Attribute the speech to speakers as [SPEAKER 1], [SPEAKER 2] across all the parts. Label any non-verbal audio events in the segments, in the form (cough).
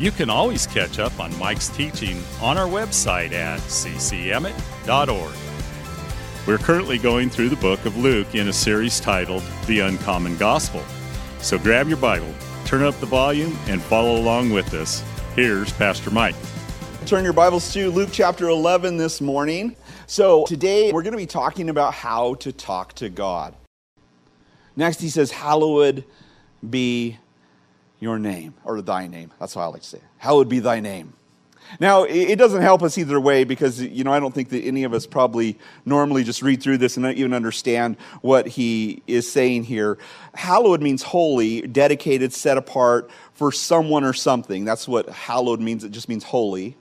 [SPEAKER 1] you can always catch up on Mike's teaching on our website at ccemmett.org. We're currently going through the book of Luke in a series titled The Uncommon Gospel. So grab your Bible, turn up the volume, and follow along with us. Here's Pastor Mike.
[SPEAKER 2] Turn your Bibles to Luke chapter 11 this morning. So today we're going to be talking about how to talk to God. Next, he says, Hallowed be your name, or thy name. That's how I like to say it. Hallowed be thy name. Now, it doesn't help us either way because, you know, I don't think that any of us probably normally just read through this and not even understand what he is saying here. Hallowed means holy, dedicated, set apart for someone or something. That's what hallowed means. It just means holy.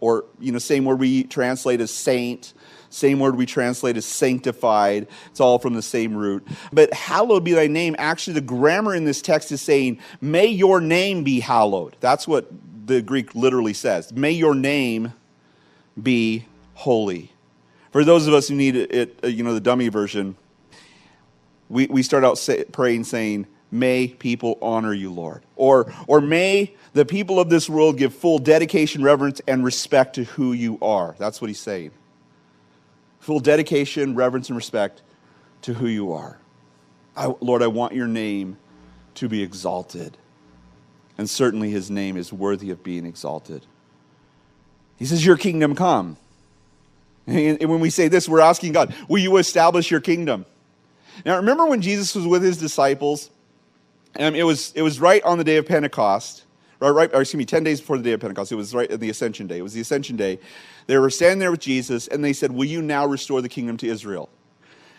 [SPEAKER 2] Or, you know, same word we translate as saint same word we translate as sanctified. It's all from the same root. But hallowed be thy name. Actually, the grammar in this text is saying, may your name be hallowed. That's what the Greek literally says. May your name be holy. For those of us who need it, uh, you know, the dummy version, we, we start out say, praying saying, May people honor you, Lord. Or, or may the people of this world give full dedication, reverence, and respect to who you are. That's what he's saying full dedication, reverence, and respect to who you are. I, Lord, I want your name to be exalted. And certainly his name is worthy of being exalted. He says, Your kingdom come. And when we say this, we're asking God, Will you establish your kingdom? Now, remember when Jesus was with his disciples? It, was, it was right on the day of Pentecost, right, right, or excuse me, 10 days before the day of Pentecost. It was right at the Ascension Day. It was the Ascension Day. They were standing there with Jesus, and they said, Will you now restore the kingdom to Israel?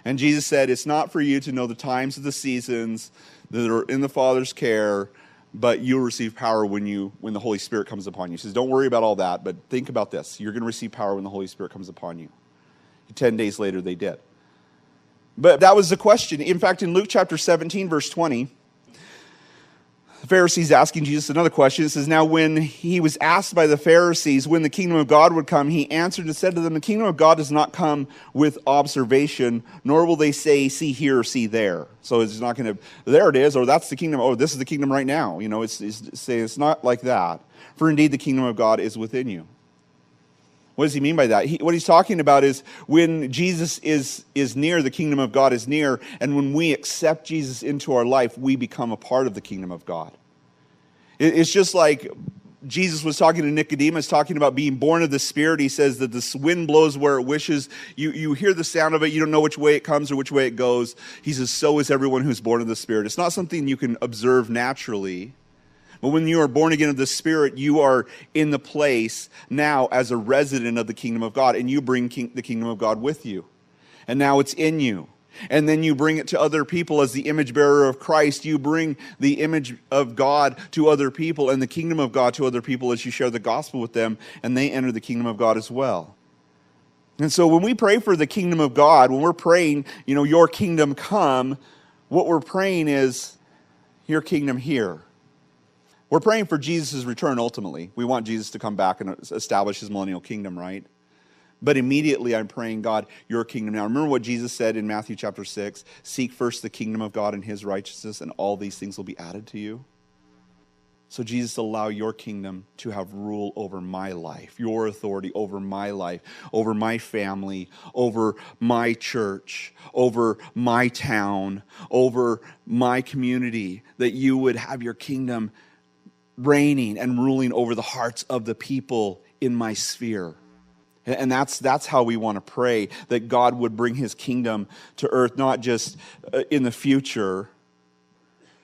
[SPEAKER 2] And Jesus said, It's not for you to know the times of the seasons that are in the Father's care, but you'll receive power when you when the Holy Spirit comes upon you. He says, Don't worry about all that, but think about this. You're going to receive power when the Holy Spirit comes upon you. Ten days later, they did. But that was the question. In fact, in Luke chapter 17, verse 20, the Pharisees asking Jesus another question. It says, Now, when he was asked by the Pharisees when the kingdom of God would come, he answered and said to them, The kingdom of God does not come with observation, nor will they say, See here or see there. So it's not going to, there it is, or that's the kingdom, or this is the kingdom right now. You know, it's, it's, it's not like that. For indeed, the kingdom of God is within you. What does he mean by that? He, what he's talking about is when Jesus is, is near, the kingdom of God is near, and when we accept Jesus into our life, we become a part of the kingdom of God. It, it's just like Jesus was talking to Nicodemus, talking about being born of the Spirit. He says that the wind blows where it wishes. You, you hear the sound of it, you don't know which way it comes or which way it goes. He says, So is everyone who's born of the Spirit. It's not something you can observe naturally. But when you are born again of the Spirit, you are in the place now as a resident of the kingdom of God, and you bring king, the kingdom of God with you. And now it's in you. And then you bring it to other people as the image bearer of Christ. You bring the image of God to other people and the kingdom of God to other people as you share the gospel with them, and they enter the kingdom of God as well. And so when we pray for the kingdom of God, when we're praying, you know, your kingdom come, what we're praying is your kingdom here. We're praying for Jesus' return ultimately. We want Jesus to come back and establish his millennial kingdom, right? But immediately I'm praying, God, your kingdom now. Remember what Jesus said in Matthew chapter 6 Seek first the kingdom of God and his righteousness, and all these things will be added to you. So, Jesus, allow your kingdom to have rule over my life, your authority over my life, over my family, over my church, over my town, over my community, that you would have your kingdom reigning and ruling over the hearts of the people in my sphere. And that's, that's how we want to pray that God would bring his kingdom to earth, not just uh, in the future,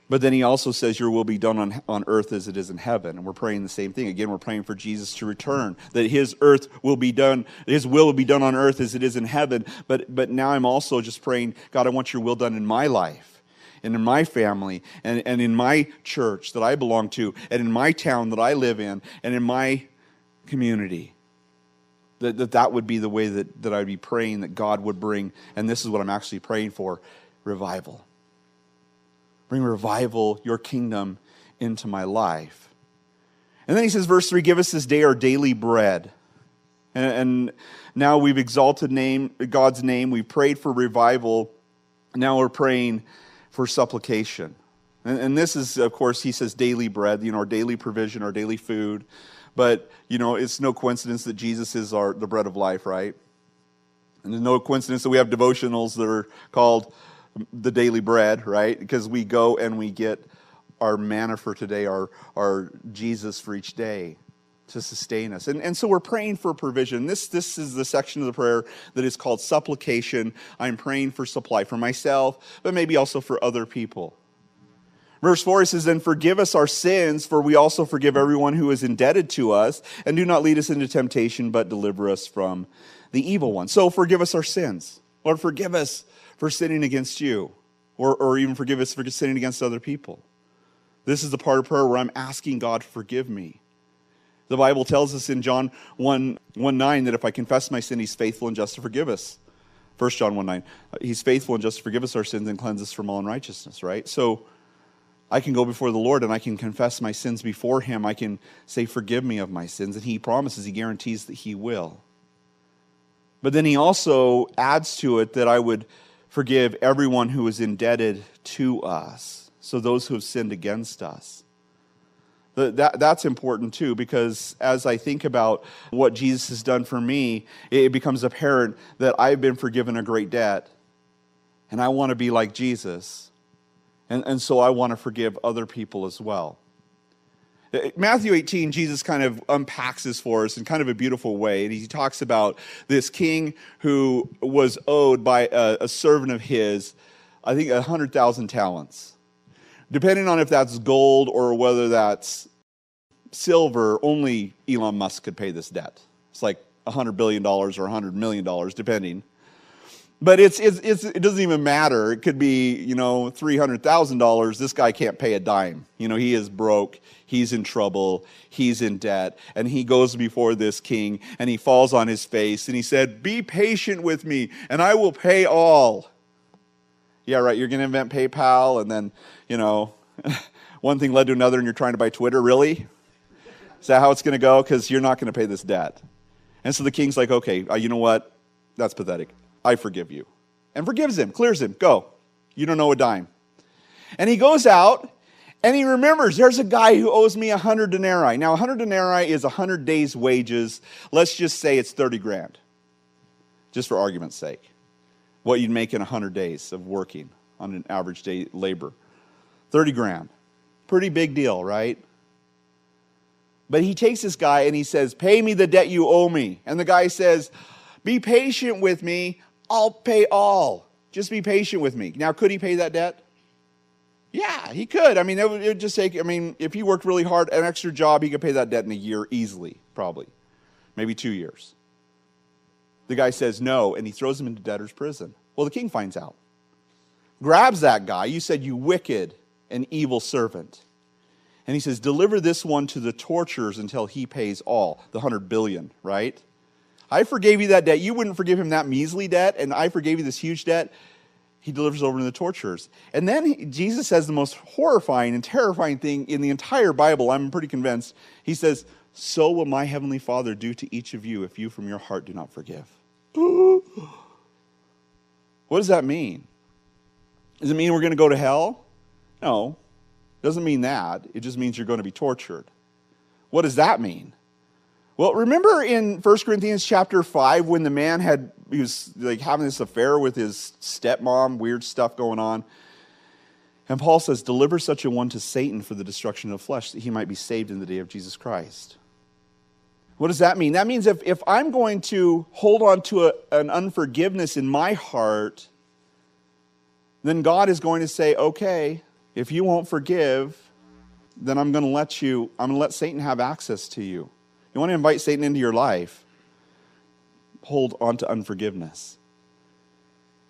[SPEAKER 2] but then he also says, Your will be done on, on earth as it is in heaven. And we're praying the same thing. Again, we're praying for Jesus to return, that his earth will be done, his will will be done on earth as it is in heaven. But, but now I'm also just praying, God, I want your will done in my life and in my family and, and in my church that I belong to and in my town that I live in and in my community. That, that that would be the way that, that I'd be praying that God would bring, and this is what I'm actually praying for revival. Bring revival, your kingdom, into my life. And then he says, verse 3 Give us this day our daily bread. And, and now we've exalted name, God's name, we've prayed for revival. Now we're praying for supplication. And, and this is, of course, he says daily bread, you know, our daily provision, our daily food. But, you know, it's no coincidence that Jesus is our, the bread of life, right? And there's no coincidence that we have devotionals that are called the daily bread, right? Because we go and we get our manna for today, our, our Jesus for each day to sustain us. And, and so we're praying for provision. This, this is the section of the prayer that is called supplication. I'm praying for supply for myself, but maybe also for other people. Verse 4 says, Then forgive us our sins, for we also forgive everyone who is indebted to us, and do not lead us into temptation, but deliver us from the evil one. So forgive us our sins. Lord, forgive us for sinning against you, or, or even forgive us for sinning against other people. This is the part of prayer where I'm asking God to forgive me. The Bible tells us in John 1, 1 9 that if I confess my sin, he's faithful and just to forgive us. 1 John 1 9. Uh, he's faithful and just to forgive us our sins and cleanse us from all unrighteousness, right? So, I can go before the Lord and I can confess my sins before Him. I can say, Forgive me of my sins. And He promises, He guarantees that He will. But then He also adds to it that I would forgive everyone who is indebted to us. So those who have sinned against us. That, that's important too, because as I think about what Jesus has done for me, it becomes apparent that I've been forgiven a great debt. And I want to be like Jesus. And, and so I want to forgive other people as well. Uh, Matthew 18, Jesus kind of unpacks this for us in kind of a beautiful way. And he talks about this king who was owed by a, a servant of his, I think, 100,000 talents. Depending on if that's gold or whether that's silver, only Elon Musk could pay this debt. It's like $100 billion or $100 million, depending. But it's, it's, it's, it doesn't even matter. It could be, you know, $300,000. This guy can't pay a dime. You know, he is broke. He's in trouble. He's in debt. And he goes before this king and he falls on his face and he said, Be patient with me and I will pay all. Yeah, right. You're going to invent PayPal and then, you know, (laughs) one thing led to another and you're trying to buy Twitter. Really? Is that how it's going to go? Because you're not going to pay this debt. And so the king's like, Okay, uh, you know what? That's pathetic. I forgive you. And forgives him, clears him. Go. You don't know a dime. And he goes out and he remembers there's a guy who owes me 100 denarii. Now, 100 denarii is 100 days' wages. Let's just say it's 30 grand, just for argument's sake. What you'd make in 100 days of working on an average day labor 30 grand. Pretty big deal, right? But he takes this guy and he says, Pay me the debt you owe me. And the guy says, Be patient with me. I'll pay all. Just be patient with me. Now, could he pay that debt? Yeah, he could. I mean, it would, it would, just take, I mean, if he worked really hard, an extra job, he could pay that debt in a year easily, probably. Maybe two years. The guy says no, and he throws him into debtor's prison. Well, the king finds out. Grabs that guy. You said, You wicked and evil servant. And he says, Deliver this one to the torturers until he pays all, the hundred billion, right? I forgave you that debt. You wouldn't forgive him that measly debt, and I forgave you this huge debt. He delivers over to the torturers. And then he, Jesus says the most horrifying and terrifying thing in the entire Bible, I'm pretty convinced. He says, So will my heavenly Father do to each of you if you from your heart do not forgive. (gasps) what does that mean? Does it mean we're going to go to hell? No. It doesn't mean that. It just means you're going to be tortured. What does that mean? Well, remember in 1 Corinthians chapter 5 when the man had he was like having this affair with his stepmom, weird stuff going on. And Paul says, Deliver such a one to Satan for the destruction of flesh, that he might be saved in the day of Jesus Christ. What does that mean? That means if, if I'm going to hold on to a, an unforgiveness in my heart, then God is going to say, Okay, if you won't forgive, then I'm going to let you, I'm going to let Satan have access to you. You want to invite Satan into your life, hold on to unforgiveness.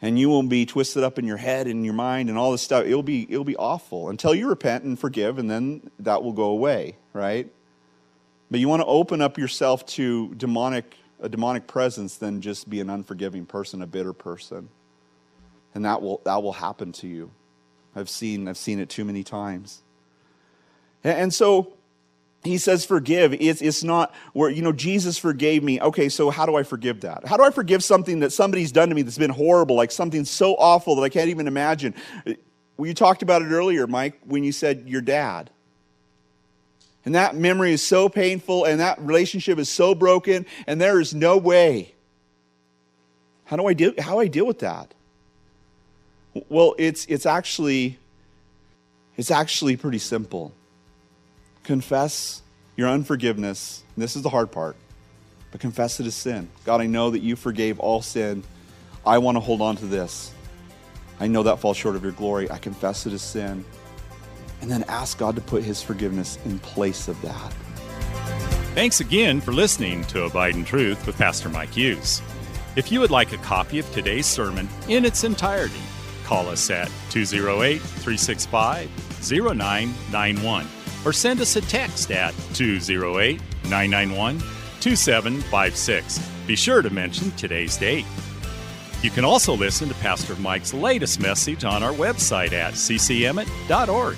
[SPEAKER 2] And you will be twisted up in your head and your mind and all this stuff. It'll be, it'll be awful until you repent and forgive, and then that will go away, right? But you want to open up yourself to demonic a demonic presence than just be an unforgiving person, a bitter person. And that will, that will happen to you. I've seen, I've seen it too many times. And so he says forgive it's, it's not where you know jesus forgave me okay so how do i forgive that how do i forgive something that somebody's done to me that's been horrible like something so awful that i can't even imagine well, you talked about it earlier mike when you said your dad and that memory is so painful and that relationship is so broken and there is no way how do i deal how do i deal with that well it's it's actually it's actually pretty simple confess your unforgiveness. This is the hard part, but confess it as sin. God, I know that you forgave all sin. I want to hold on to this. I know that falls short of your glory. I confess it as sin. And then ask God to put his forgiveness in place of that.
[SPEAKER 1] Thanks again for listening to Abide in Truth with Pastor Mike Hughes. If you would like a copy of today's sermon in its entirety, call us at 208 365 0991 or send us a text at 208 991 2756. Be sure to mention today's date. You can also listen to Pastor Mike's latest message on our website at ccemmett.org.